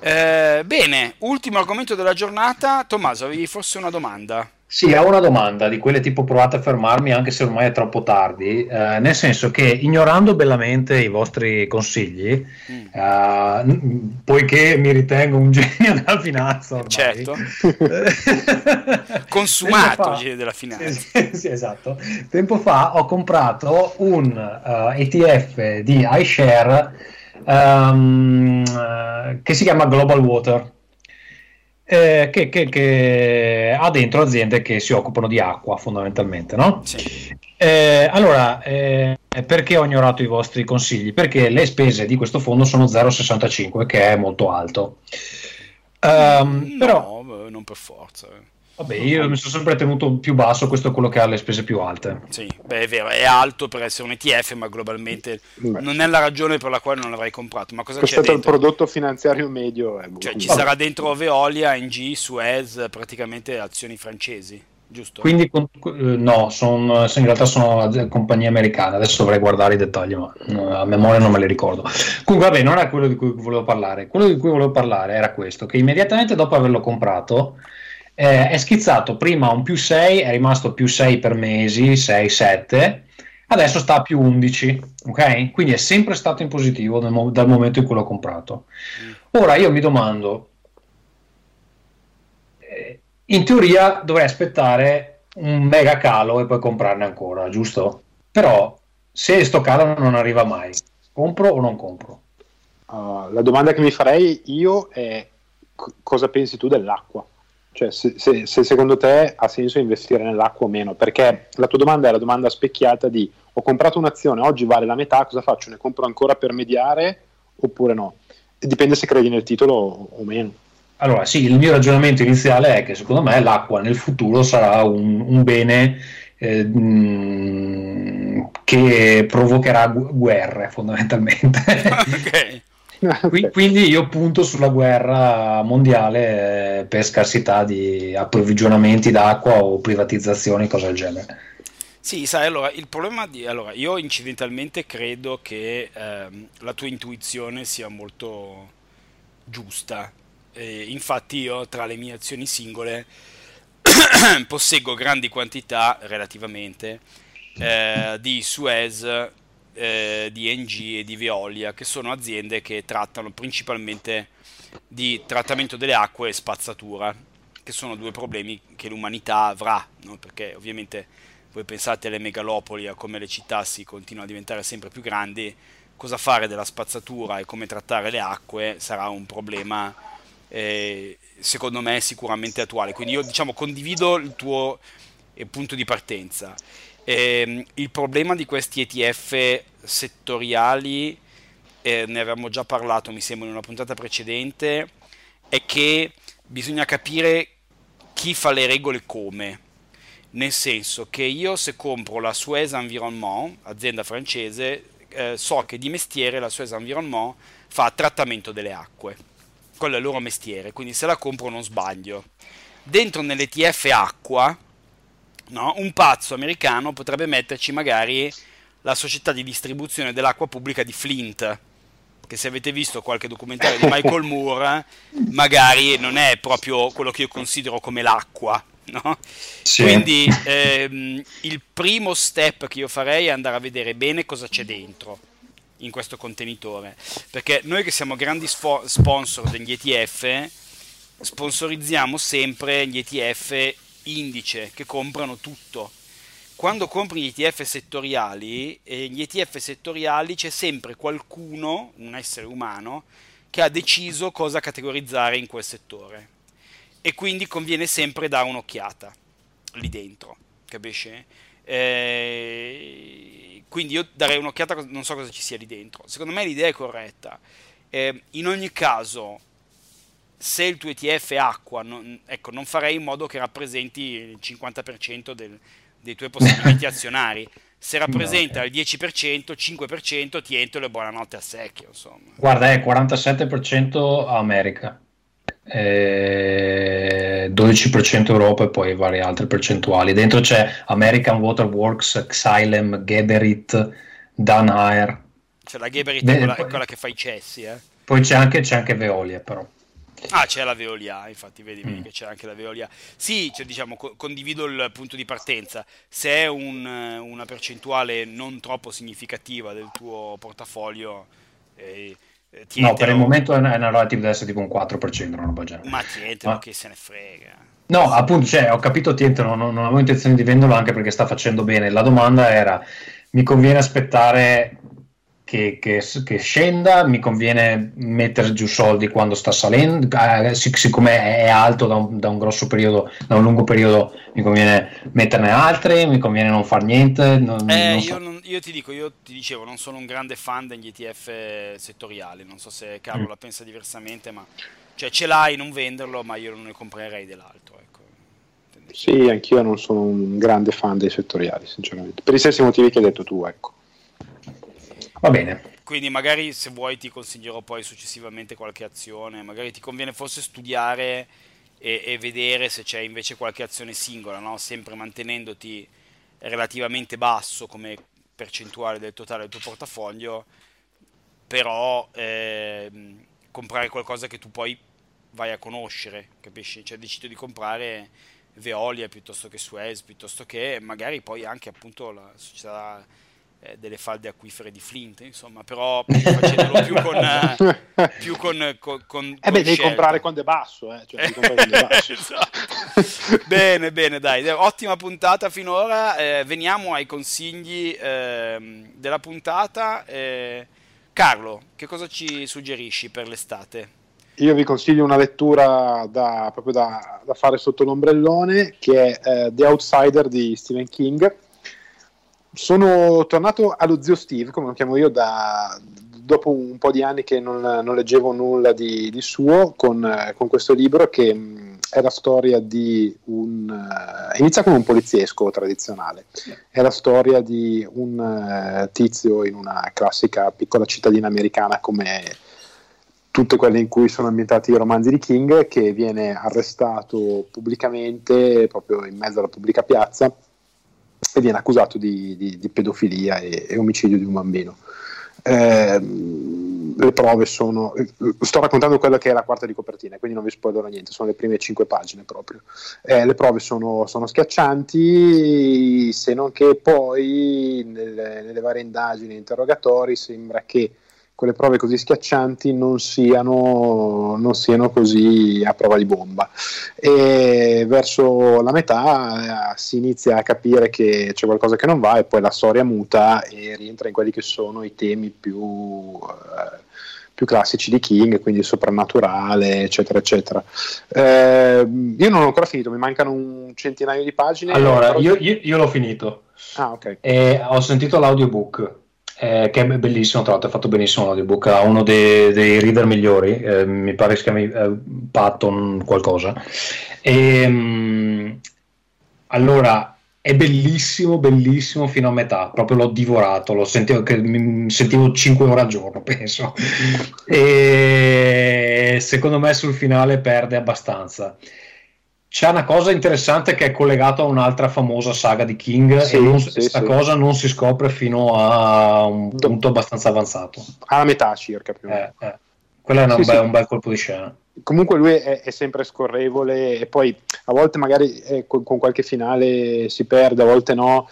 Eh, bene, ultimo argomento della giornata. Tommaso, avevi forse una domanda? Sì, ho una domanda di quelle tipo provate a fermarmi anche se ormai è troppo tardi, eh, nel senso che ignorando bellamente i vostri consigli, mm. eh, poiché mi ritengo un genio della finanza, ormai, certo, consumato fa, genio della finanza. Sì, sì, esatto. Tempo fa ho comprato un uh, eh, ETF di iShare um, che si chiama Global Water eh, che, che, che, ha dentro aziende che si occupano di acqua fondamentalmente, no? Sì. Eh, allora, eh, perché ho ignorato i vostri consigli? Perché le spese di questo fondo sono 0,65, che è molto alto. Um, no, però, non per forza. Eh. Vabbè, io mi sono sempre tenuto più basso, questo è quello che ha le spese più alte. Sì, beh, è vero, è alto per essere un ETF, ma globalmente beh. non è la ragione per la quale non l'avrei comprato. Ma cosa Questo c'è dentro? il prodotto finanziario medio. È cioè, ci sarà dentro Veolia, NG, Suez, praticamente azioni francesi. Giusto? Quindi eh, no, son, in realtà sono compagnie americane, adesso dovrei guardare i dettagli, ma a memoria non me li ricordo. Comunque, vabbè, non è quello di cui volevo parlare. Quello di cui volevo parlare era questo, che immediatamente dopo averlo comprato eh, è schizzato prima un più 6, è rimasto più 6 per mesi, 6, 7, adesso sta a più 11, ok? Quindi è sempre stato in positivo dal, dal momento in cui l'ho comprato. Mm. Ora io mi domando, eh, in teoria dovrei aspettare un mega calo e poi comprarne ancora, giusto? Però se sto calo non arriva mai, compro o non compro? Uh, la domanda che mi farei io è c- cosa pensi tu dell'acqua? Cioè, se, se, se, secondo te ha senso investire nell'acqua o meno, perché la tua domanda è la domanda specchiata di ho comprato un'azione, oggi vale la metà, cosa faccio? Ne compro ancora per mediare oppure no? E dipende se credi nel titolo o meno. Allora, sì, il mio ragionamento iniziale è che secondo me l'acqua nel futuro sarà un, un bene eh, mh, che provocherà gu- guerre fondamentalmente. ok. Quindi io punto sulla guerra mondiale eh, per scarsità di approvvigionamenti d'acqua o privatizzazioni, cose del genere. Sì, sai, allora, il problema di... Allora, io incidentalmente credo che ehm, la tua intuizione sia molto giusta. E infatti io tra le mie azioni singole posseggo grandi quantità, relativamente, eh, di Suez eh, di Engie e di Veolia, che sono aziende che trattano principalmente di trattamento delle acque e spazzatura, che sono due problemi che l'umanità avrà, no? perché ovviamente voi pensate alle megalopoli, a come le città si continuano a diventare sempre più grandi, cosa fare della spazzatura e come trattare le acque sarà un problema eh, secondo me sicuramente attuale. Quindi io diciamo condivido il tuo eh, punto di partenza. Eh, il problema di questi ETF settoriali, eh, ne avevamo già parlato mi sembra in una puntata precedente, è che bisogna capire chi fa le regole come. Nel senso che io se compro la Suez Environnement, azienda francese, eh, so che di mestiere la Suez Environnement fa trattamento delle acque. Quello è il loro mestiere, quindi se la compro non sbaglio. Dentro nell'ETF acqua no? un pazzo americano potrebbe metterci magari la società di distribuzione dell'acqua pubblica di Flint, che se avete visto qualche documentario di Michael Moore, magari non è proprio quello che io considero come l'acqua. No? Sì. Quindi ehm, il primo step che io farei è andare a vedere bene cosa c'è dentro in questo contenitore, perché noi che siamo grandi sfo- sponsor degli ETF, sponsorizziamo sempre gli ETF indice che comprano tutto. Quando compri gli ETF settoriali, e gli ETF settoriali c'è sempre qualcuno, un essere umano, che ha deciso cosa categorizzare in quel settore. E quindi conviene sempre dare un'occhiata lì dentro, capisci? Eh, quindi io darei un'occhiata, non so cosa ci sia lì dentro. Secondo me l'idea è corretta Eh, in ogni caso, se il tuo ETF è acqua, non, ecco, non farei in modo che rappresenti il 50% del, dei tuoi possedimenti azionari. Se rappresenta no, okay. il 10%, 5% ti entro le buonanotte a secchio. Insomma. Guarda, è 47% America, eh, 12% Europa e poi varie altre percentuali. Dentro c'è American Waterworks, Xylem, Geberit, Dunhire. Cioè la Geberit è quella, quella che fa i cessi, eh? Poi c'è anche, c'è anche Veolia, però. Ah, c'è la Veolia, infatti, vedi, vedi mm. che c'è anche la Veolia. Sì, cioè, diciamo, co- condivido il punto di partenza. Se è un, una percentuale non troppo significativa del tuo portafoglio, eh, tientelo... No, per il momento è una, è una relativa deve essere tipo un 4%, non roba genere. Ma tientelo, Ma... che se ne frega. No, appunto, cioè, ho capito Tientelo, non, non avevo intenzione di venderlo anche perché sta facendo bene. La domanda era, mi conviene aspettare che, che, che, scenda, mi conviene mettere giù soldi quando sta salendo, eh, sic- siccome è alto da un, da un, grosso periodo, da un lungo periodo, mi conviene metterne altri, mi conviene non far niente. Non, eh, non so. io, non, io, ti dico, io ti dicevo, non sono un grande fan degli ETF settoriali, non so se Carlo mm. la pensa diversamente, ma cioè, ce l'hai, non venderlo, ma io non ne comprerei dell'altro. Ecco. Sì, anch'io non sono un grande fan dei settoriali, sinceramente, per i stessi motivi che hai detto tu, ecco. Va bene. Quindi magari se vuoi ti consiglierò poi successivamente qualche azione, magari ti conviene forse studiare e, e vedere se c'è invece qualche azione singola, no? sempre mantenendoti relativamente basso come percentuale del totale del tuo portafoglio, però eh, comprare qualcosa che tu poi vai a conoscere, capisci? Cioè decido di comprare Veolia piuttosto che Suez, piuttosto che magari poi anche appunto la società eh, delle falde acquifere di Flint, insomma, però facendolo più con... Eh, più con, con, con eh beh, devi comprare quando è basso, eh? cioè, è basso. esatto. bene, bene, dai, ottima puntata finora, eh, veniamo ai consigli ehm, della puntata. Eh, Carlo, che cosa ci suggerisci per l'estate? Io vi consiglio una lettura da, proprio da, da fare sotto l'ombrellone che è uh, The Outsider di Stephen King sono tornato allo zio Steve, come lo chiamo io, da, dopo un po' di anni che non, non leggevo nulla di, di suo, con, con, questo libro che mh, è la storia di un... Uh, inizia come un poliziesco tradizionale, è la storia di un uh, tizio in una classica piccola cittadina americana come tutte quelle in cui sono ambientati i romanzi di King, che viene arrestato pubblicamente, proprio in mezzo alla pubblica piazza, e viene accusato di, di, di pedofilia e, e, omicidio di un bambino. Eh, le prove sono. Sto raccontando quella che è la quarta di copertina, quindi non vi spoilerò niente, sono le prime cinque pagine proprio. Eh, le prove sono, sono, schiaccianti, se non che poi nelle, nelle varie indagini e interrogatori sembra che quelle prove così schiaccianti non siano, non siano così a prova di bomba. E verso la metà eh, si inizia a capire che c'è qualcosa che non va e poi la storia muta e rientra in quelli che sono i temi più... Eh, più classici di King, quindi il soprannaturale, eccetera, eccetera. Eh, io non ho ancora finito, mi mancano un centinaio di pagine. Allora, io, io, io l'ho finito. Ah, ok. E ho sentito l'audiobook eh, che è bellissimo, tra l'altro è fatto benissimo l'audiobook, ha uno dei, dei reader migliori, eh, mi pare si chiami eh, Patton qualcosa. E, mh, allora, è bellissimo, bellissimo fino a metà, proprio l'ho divorato, lo sentivo, mi, sentivo 5 ore al giorno, penso. e secondo me sul finale perde abbastanza c'è una cosa interessante che è collegata a un'altra famosa saga di King sì, e questa sì, sì. cosa non si scopre fino a un punto abbastanza avanzato. Alla metà circa più o meno. Eh, eh. Quello è, un, bel, un bel colpo di scena. Comunque lui è, è, sempre scorrevole e poi a volte magari eh, con, con, qualche finale si perde, a volte no.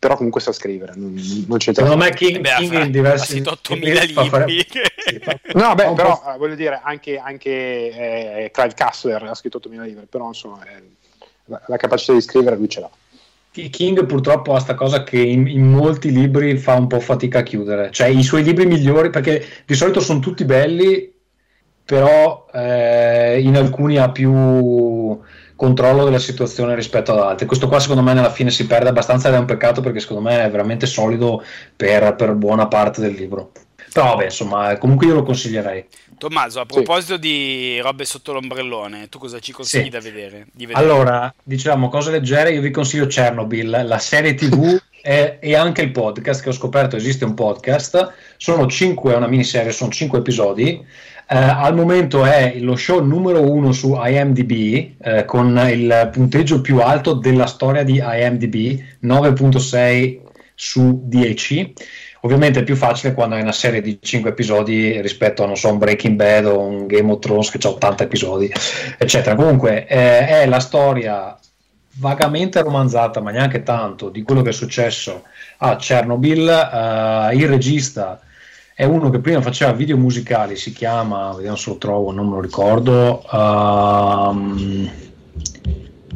Però comunque sa scrivere. Non, non c'è Secondo me King, beh, King in diversi 8.000 libri. Fare... sì, no, beh, però eh, voglio dire, anche, anche eh, Clive Kassler ha scritto 8.000 libri, però insomma, eh, la, la, capacità di scrivere lui ce l'ha. King purtroppo ha questa cosa che in, in, molti libri fa un po' fatica a chiudere, cioè i suoi libri migliori, perché di solito sono tutti belli, però eh, in alcuni ha più controllo della situazione rispetto ad altri. Questo qua secondo me nella fine si perde abbastanza ed è un peccato perché secondo me è veramente solido per, per buona parte del libro. Però vabbè, insomma, comunque io lo consiglierei. Tommaso, a proposito sì. di robe sotto l'ombrellone, tu cosa ci consigli sì. da vedere, vedere? Allora, diciamo cose leggere, io vi consiglio Chernobyl, la serie TV e, e, anche il podcast, che ho scoperto esiste un podcast. Sono cinque, è una miniserie, sono cinque episodi. Uh, al momento è lo show numero uno su IMDb uh, con il punteggio più alto della storia di IMDb 9.6 su 10 ovviamente è più facile quando hai una serie di 5 episodi rispetto a so un Breaking Bad o un Game of Thrones che ha 80 episodi eccetera. Comunque eh, è la storia vagamente romanzata ma neanche tanto di quello che è successo a Chernobyl uh, il regista è uno che prima faceva video musicali, si chiama, vediamo se lo trovo, non me lo ricordo. Um,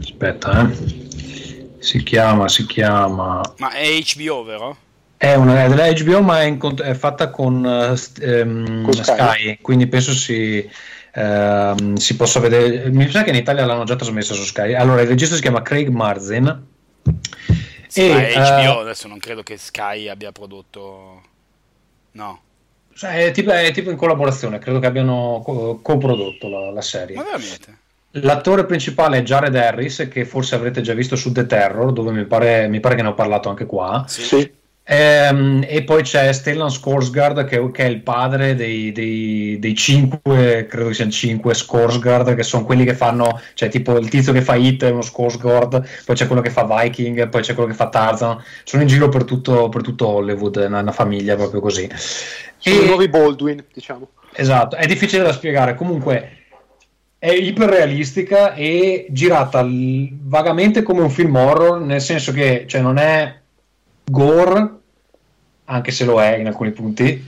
aspetta, eh. Si chiama, si chiama. Ma è HBO, vero? È, una, è della HBO, ma è, in, è fatta con, um, con Sky. Sky. quindi penso si, um, si possa vedere. Mi sa che in Italia l'hanno già trasmessa su Sky. Allora, il regista si chiama Craig Marzin. Sì, e, HBO, uh, adesso non credo che Sky abbia prodotto. No. Cioè, è, tipo, è, tipo, in collaborazione, credo che abbiano co- coprodotto la, la serie. Ma veramente? L'attore principale è Jared Harris, che forse avrete già visto su The Terror, dove mi pare, mi pare che ne ho parlato anche qua. Sì. sì. E, ehm, e, poi c'è Stellan Skarsgård che, che, è il padre dei, dei, dei, cinque, credo che siano cinque Skarsgård, che sono quelli che fanno, cioè tipo il tizio che fa Hit è uno Skarsgård, poi c'è quello che fa Viking, poi c'è quello che fa Tarzan, sono in giro per tutto, per tutto Hollywood, una, una famiglia proprio così. Sono i nuovi Baldwin, diciamo. Esatto, è difficile da spiegare, comunque è iperrealistica e girata l- vagamente come un film horror, nel senso che cioè, non è gore, anche se lo è in alcuni punti,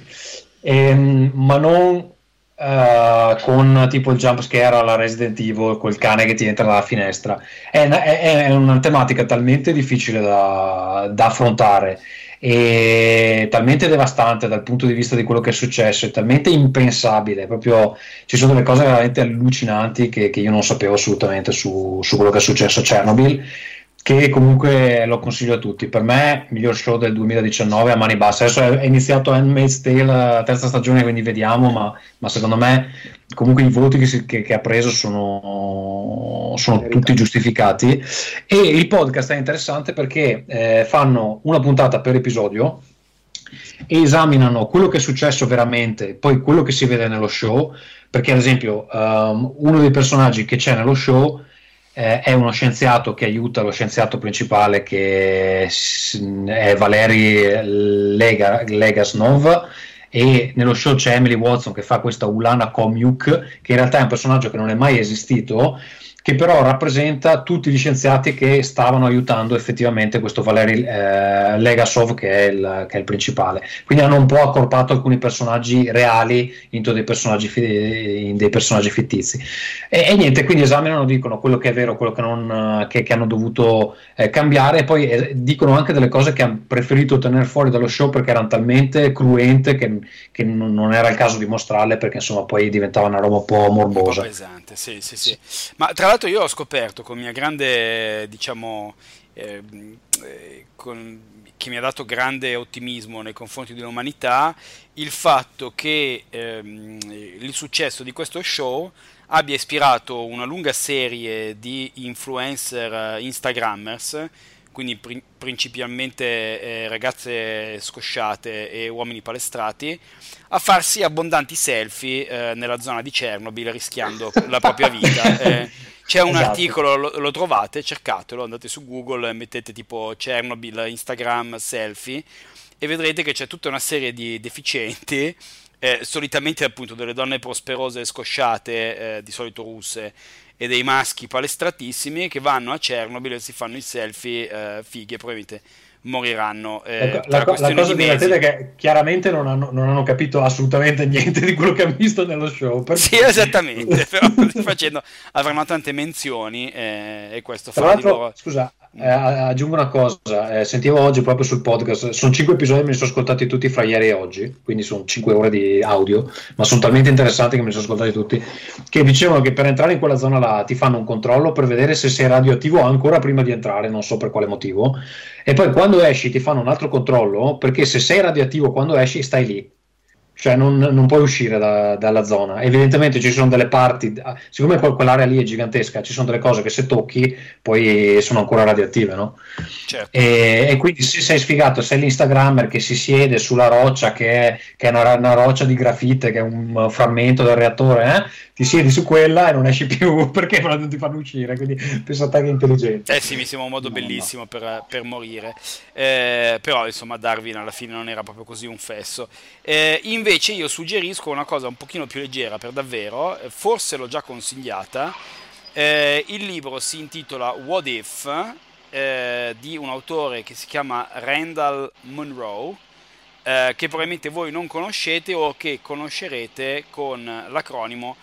ehm, ma non Uh, con tipo il jump scare alla Resident Evil, quel cane che ti entra dalla finestra. È, è, è una tematica talmente difficile da, da, affrontare e talmente devastante dal punto di vista di quello che è successo, è talmente impensabile. Proprio ci sono delle cose veramente allucinanti che, che io non sapevo assolutamente su, su quello che è successo a Chernobyl che comunque lo consiglio a tutti. Per me, miglior show del 2019 a mani basse. Adesso è iniziato Handmaid's Tale, la terza stagione, quindi vediamo, ma, ma secondo me comunque i voti che, si, che, che ha preso sono, sono tutti giustificati. E il podcast è interessante perché eh, fanno una puntata per episodio e esaminano quello che è successo veramente, poi quello che si vede nello show, perché ad esempio um, uno dei personaggi che c'è nello show eh, è uno scienziato che aiuta lo scienziato principale che è Valeri Lega, Legasnov e nello show c'è Emily Watson che fa questa Ulana Komyuk che in realtà è un personaggio che non è mai esistito che però rappresenta tutti gli scienziati che stavano aiutando effettivamente questo Valery eh, Legasov che è, il, che è, il, principale. Quindi hanno un po' accorpato alcuni personaggi reali in dei personaggi, in dei personaggi fittizi. E, e, niente, quindi esaminano, dicono quello che è vero, quello che, non, che, che hanno dovuto eh, cambiare e poi eh, dicono anche delle cose che hanno preferito tenere fuori dallo show perché erano talmente cruente che, che non, non, era il caso di mostrarle perché insomma poi diventava una roba un po' morbosa. Un po' pesante, sì, sì, sì. Ma tra l'altro l'altro io ho scoperto con mia grande, diciamo, eh, con, che mi ha dato grande ottimismo nei confronti dell'umanità, il fatto che ehm, il successo di questo show abbia ispirato una lunga serie di influencer instagrammers quindi pri- principalmente eh, ragazze scosciate e uomini palestrati, a farsi abbondanti selfie eh, nella zona di Chernobyl rischiando la propria vita. Eh, c'è un esatto. articolo, lo, lo, trovate, cercatelo, andate su Google, mettete tipo Chernobyl, Instagram, selfie e vedrete che c'è tutta una serie di deficienti, eh, solitamente appunto delle donne prosperose e scosciate, eh, di solito russe, e dei maschi palestratissimi che vanno a Chernobyl e si fanno i selfie eh, fighe, probabilmente moriranno. Eh, ecco, la, la, cosa divertente è che chiaramente non hanno, non hanno, capito assolutamente niente di quello che hanno visto nello show. Sì, esattamente, però facendo, avranno tante menzioni eh, e questo Tra fa di loro... Scusa, eh, aggiungo una cosa, eh, sentivo oggi proprio sul podcast, sono cinque episodi, me li sono ascoltati tutti fra ieri e oggi, quindi sono cinque ore di audio, ma sono talmente interessanti che me li sono ascoltati tutti, che dicevano che per entrare in quella zona là ti fanno un controllo per vedere se sei radioattivo ancora prima di entrare, non so per quale motivo, e poi quando esci ti fanno un altro controllo, perché se sei radioattivo quando esci stai lì cioè non, non puoi uscire da, dalla zona. Evidentemente ci sono delle parti, siccome quell'area lì è gigantesca, ci sono delle cose che se tocchi poi sono ancora radioattive, no? Certo. E, e, quindi se sei sfigato, sei l'Instagrammer che si siede sulla roccia, che è, che è una, una, roccia di grafite, che è un frammento del reattore, eh? ti siedi su quella e non esci più perché non ti fanno uscire, quindi pensa a te che è intelligente. Eh sì, mi sembra un modo no, bellissimo no. Per, per, morire, eh, però insomma Darwin alla fine non era proprio così un fesso. Eh, invece io suggerisco una cosa un pochino più leggera per davvero, eh, forse l'ho già consigliata. Eh, il libro si intitola What If eh, di un autore che si chiama Randall Monroe, eh, che probabilmente voi non conoscete o che conoscerete con l'acronimo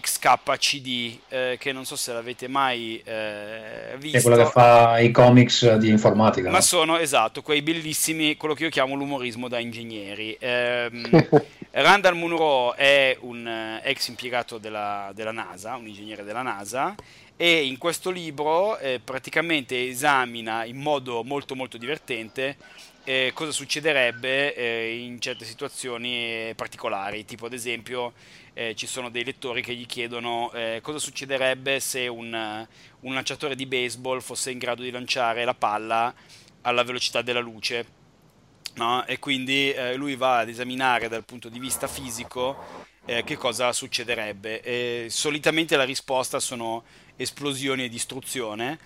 XKCD, eh, che non so se l'avete mai eh, visto. È quello che fa i comics di informatica. Ma no? sono, esatto, quei bellissimi, quello che io chiamo l'umorismo da ingegneri. Eh, Randall Munro è un eh, ex impiegato della, della, NASA, un ingegnere della NASA, e in questo libro eh, praticamente esamina in modo molto molto divertente eh, cosa succederebbe eh, in certe situazioni particolari, tipo ad esempio eh, ci sono dei lettori che gli chiedono eh, cosa succederebbe se un, un, lanciatore di baseball fosse in grado di lanciare la palla alla velocità della luce. No? E quindi eh, lui va ad esaminare dal punto di vista fisico eh, che cosa succederebbe. E solitamente la risposta sono esplosioni e distruzione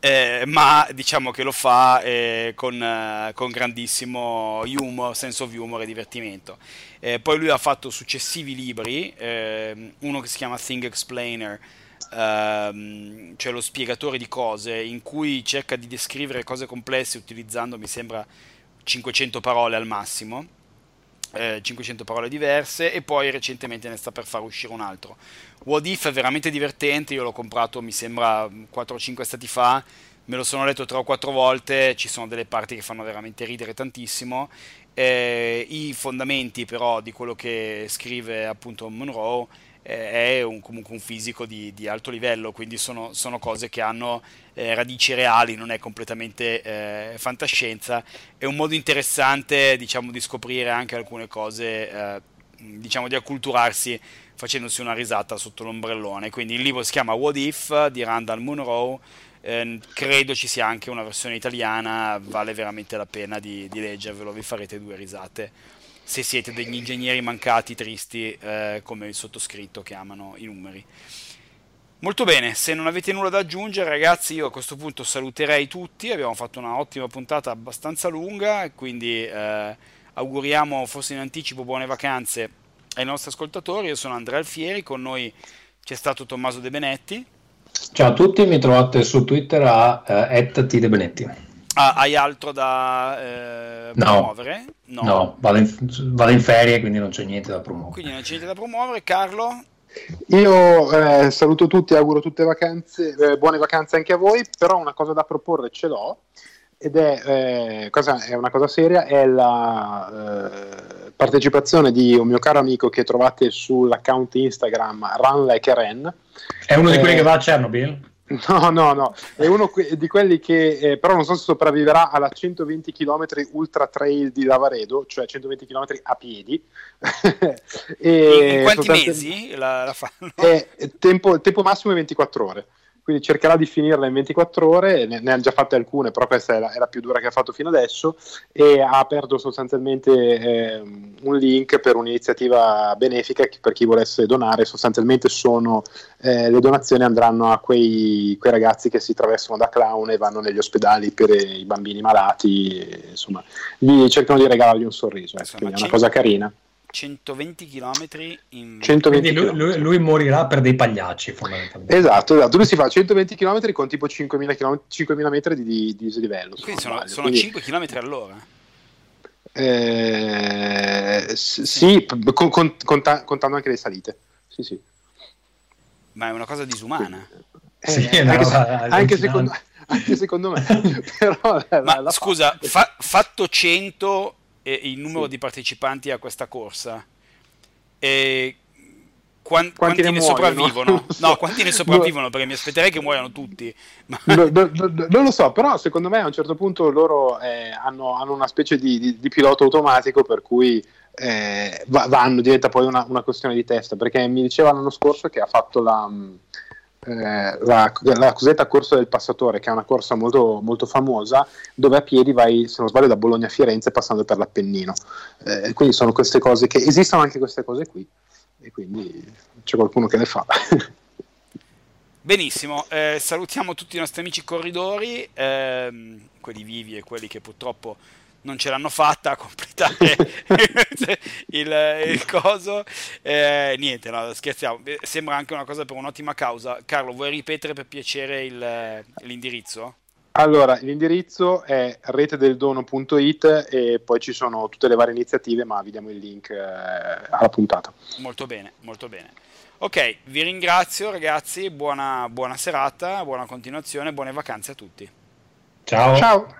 eh, ma diciamo che lo fa eh, con, eh, con, grandissimo humor, senso of humor e divertimento. Eh, poi lui ha fatto successivi libri, ehm, uno che si chiama Thing Explainer, ehm, cioè lo spiegatore di cose, in cui cerca di descrivere cose complesse utilizzando, mi sembra, 500 parole al massimo. 500 eh, parole diverse e poi recentemente ne sta per far uscire un altro What If è veramente divertente, io l'ho comprato mi sembra 4 o 5 stati fa, me lo sono letto 3 o 4 volte, ci sono delle parti che fanno veramente ridere tantissimo. Eh, I fondamenti però di quello che scrive appunto Monroe eh, è un, comunque un fisico di, di alto livello, quindi sono, sono cose che hanno eh, radici reali, non è completamente eh, fantascienza. È un modo interessante diciamo, di scoprire anche alcune cose, eh, diciamo di acculturarsi facendosi una risata sotto l'ombrellone. Quindi il libro si chiama What If di Randall Munro. Eh, credo ci sia anche una versione italiana, vale veramente la pena di, di leggervelo, vi farete due risate se siete degli ingegneri mancati, tristi, eh, come il sottoscritto che amano i numeri. Molto bene, se non avete nulla da aggiungere ragazzi io a questo punto saluterei tutti, abbiamo fatto una ottima puntata abbastanza lunga, quindi eh, auguriamo forse in anticipo buone vacanze ai nostri ascoltatori. Io sono Andrea Alfieri, con noi c'è stato Tommaso De Benetti. Ciao a tutti, mi trovate su Twitter a uh, @tdebenetti. Ah, hai altro da eh, promuovere? No, no vado, in, vado, in, ferie, quindi non c'è niente da promuovere. Quindi non c'è niente da promuovere. Carlo? Io eh, saluto tutti, auguro tutte vacanze, eh, buone vacanze anche a voi, però una cosa da proporre ce l'ho ed è, eh, cosa, è, una cosa seria, è la eh, partecipazione di un mio caro amico che trovate sull'account Instagram Run Like a Ren. È uno eh, di quelli che va a Chernobyl? No, no, no, è uno di quelli che eh, però non so se sopravviverà alla 120 km ultra trail di Lavaredo, cioè 120 km a piedi. e in quanti mesi la, la fanno? Tempo, tempo massimo è 24 ore quindi cercherà di finirla in 24 ore, ne, ne ha già fatte alcune, però questa è la, è la, più dura che ha fatto fino adesso e ha aperto sostanzialmente eh, un link per un'iniziativa benefica per chi volesse donare, sostanzialmente sono eh, le donazioni andranno a quei, quei, ragazzi che si travestono da clown e vanno negli ospedali per i bambini malati, e, insomma, gli cercano di regalargli un sorriso, eh, è una cosa carina. 120 km in 120 lui, lui, lui, morirà per dei pagliacci fondamentalmente. Esatto, esatto, lui si fa 120 km con tipo 5.000, km, 5.000 metri di, di, di dislivello quindi sono, sono quindi... 5 km all'ora. Eh, sì, sì. Con, con, conta, contando anche le salite. Sì sì. Ma è una cosa disumana. Eh, sì, eh, anche, se, anche, secondo, anche, secondo, me. Però ma la, la scusa fa, fatto 100 il numero sì. di partecipanti a questa corsa. E quanti, quanti, ne, ne sopravvivono? So. No, quanti ne sopravvivono? Perché mi aspetterei che muoiano tutti. No, no, no, non lo so, però secondo me a un certo punto loro eh, hanno, hanno, una specie di, di, di, pilota automatico per cui eh, vanno, diventa poi una, una, questione di testa, perché mi diceva l'anno scorso che ha fatto la, eh, la, la cosiddetta corsa del passatore, che è una corsa molto, molto, famosa, dove a piedi vai, se non sbaglio, da Bologna a Firenze passando per l'Appennino. Eh, quindi sono queste cose che esistono anche queste cose qui, e quindi c'è qualcuno che le fa. Benissimo, eh, salutiamo tutti i nostri amici corridori, ehm, quelli vivi e quelli che purtroppo non ce l'hanno fatta a completare il, il, coso. Eh, niente, no, scherziamo. Sembra anche una cosa per un'ottima causa. Carlo, vuoi ripetere per piacere il, l'indirizzo? Allora, l'indirizzo è retedeldono.it e poi ci sono tutte le varie iniziative, ma vi diamo il link eh, alla puntata. Molto bene, molto bene. Ok, vi ringrazio ragazzi, buona, buona serata, buona continuazione, buone vacanze a tutti. Ciao. Ciao.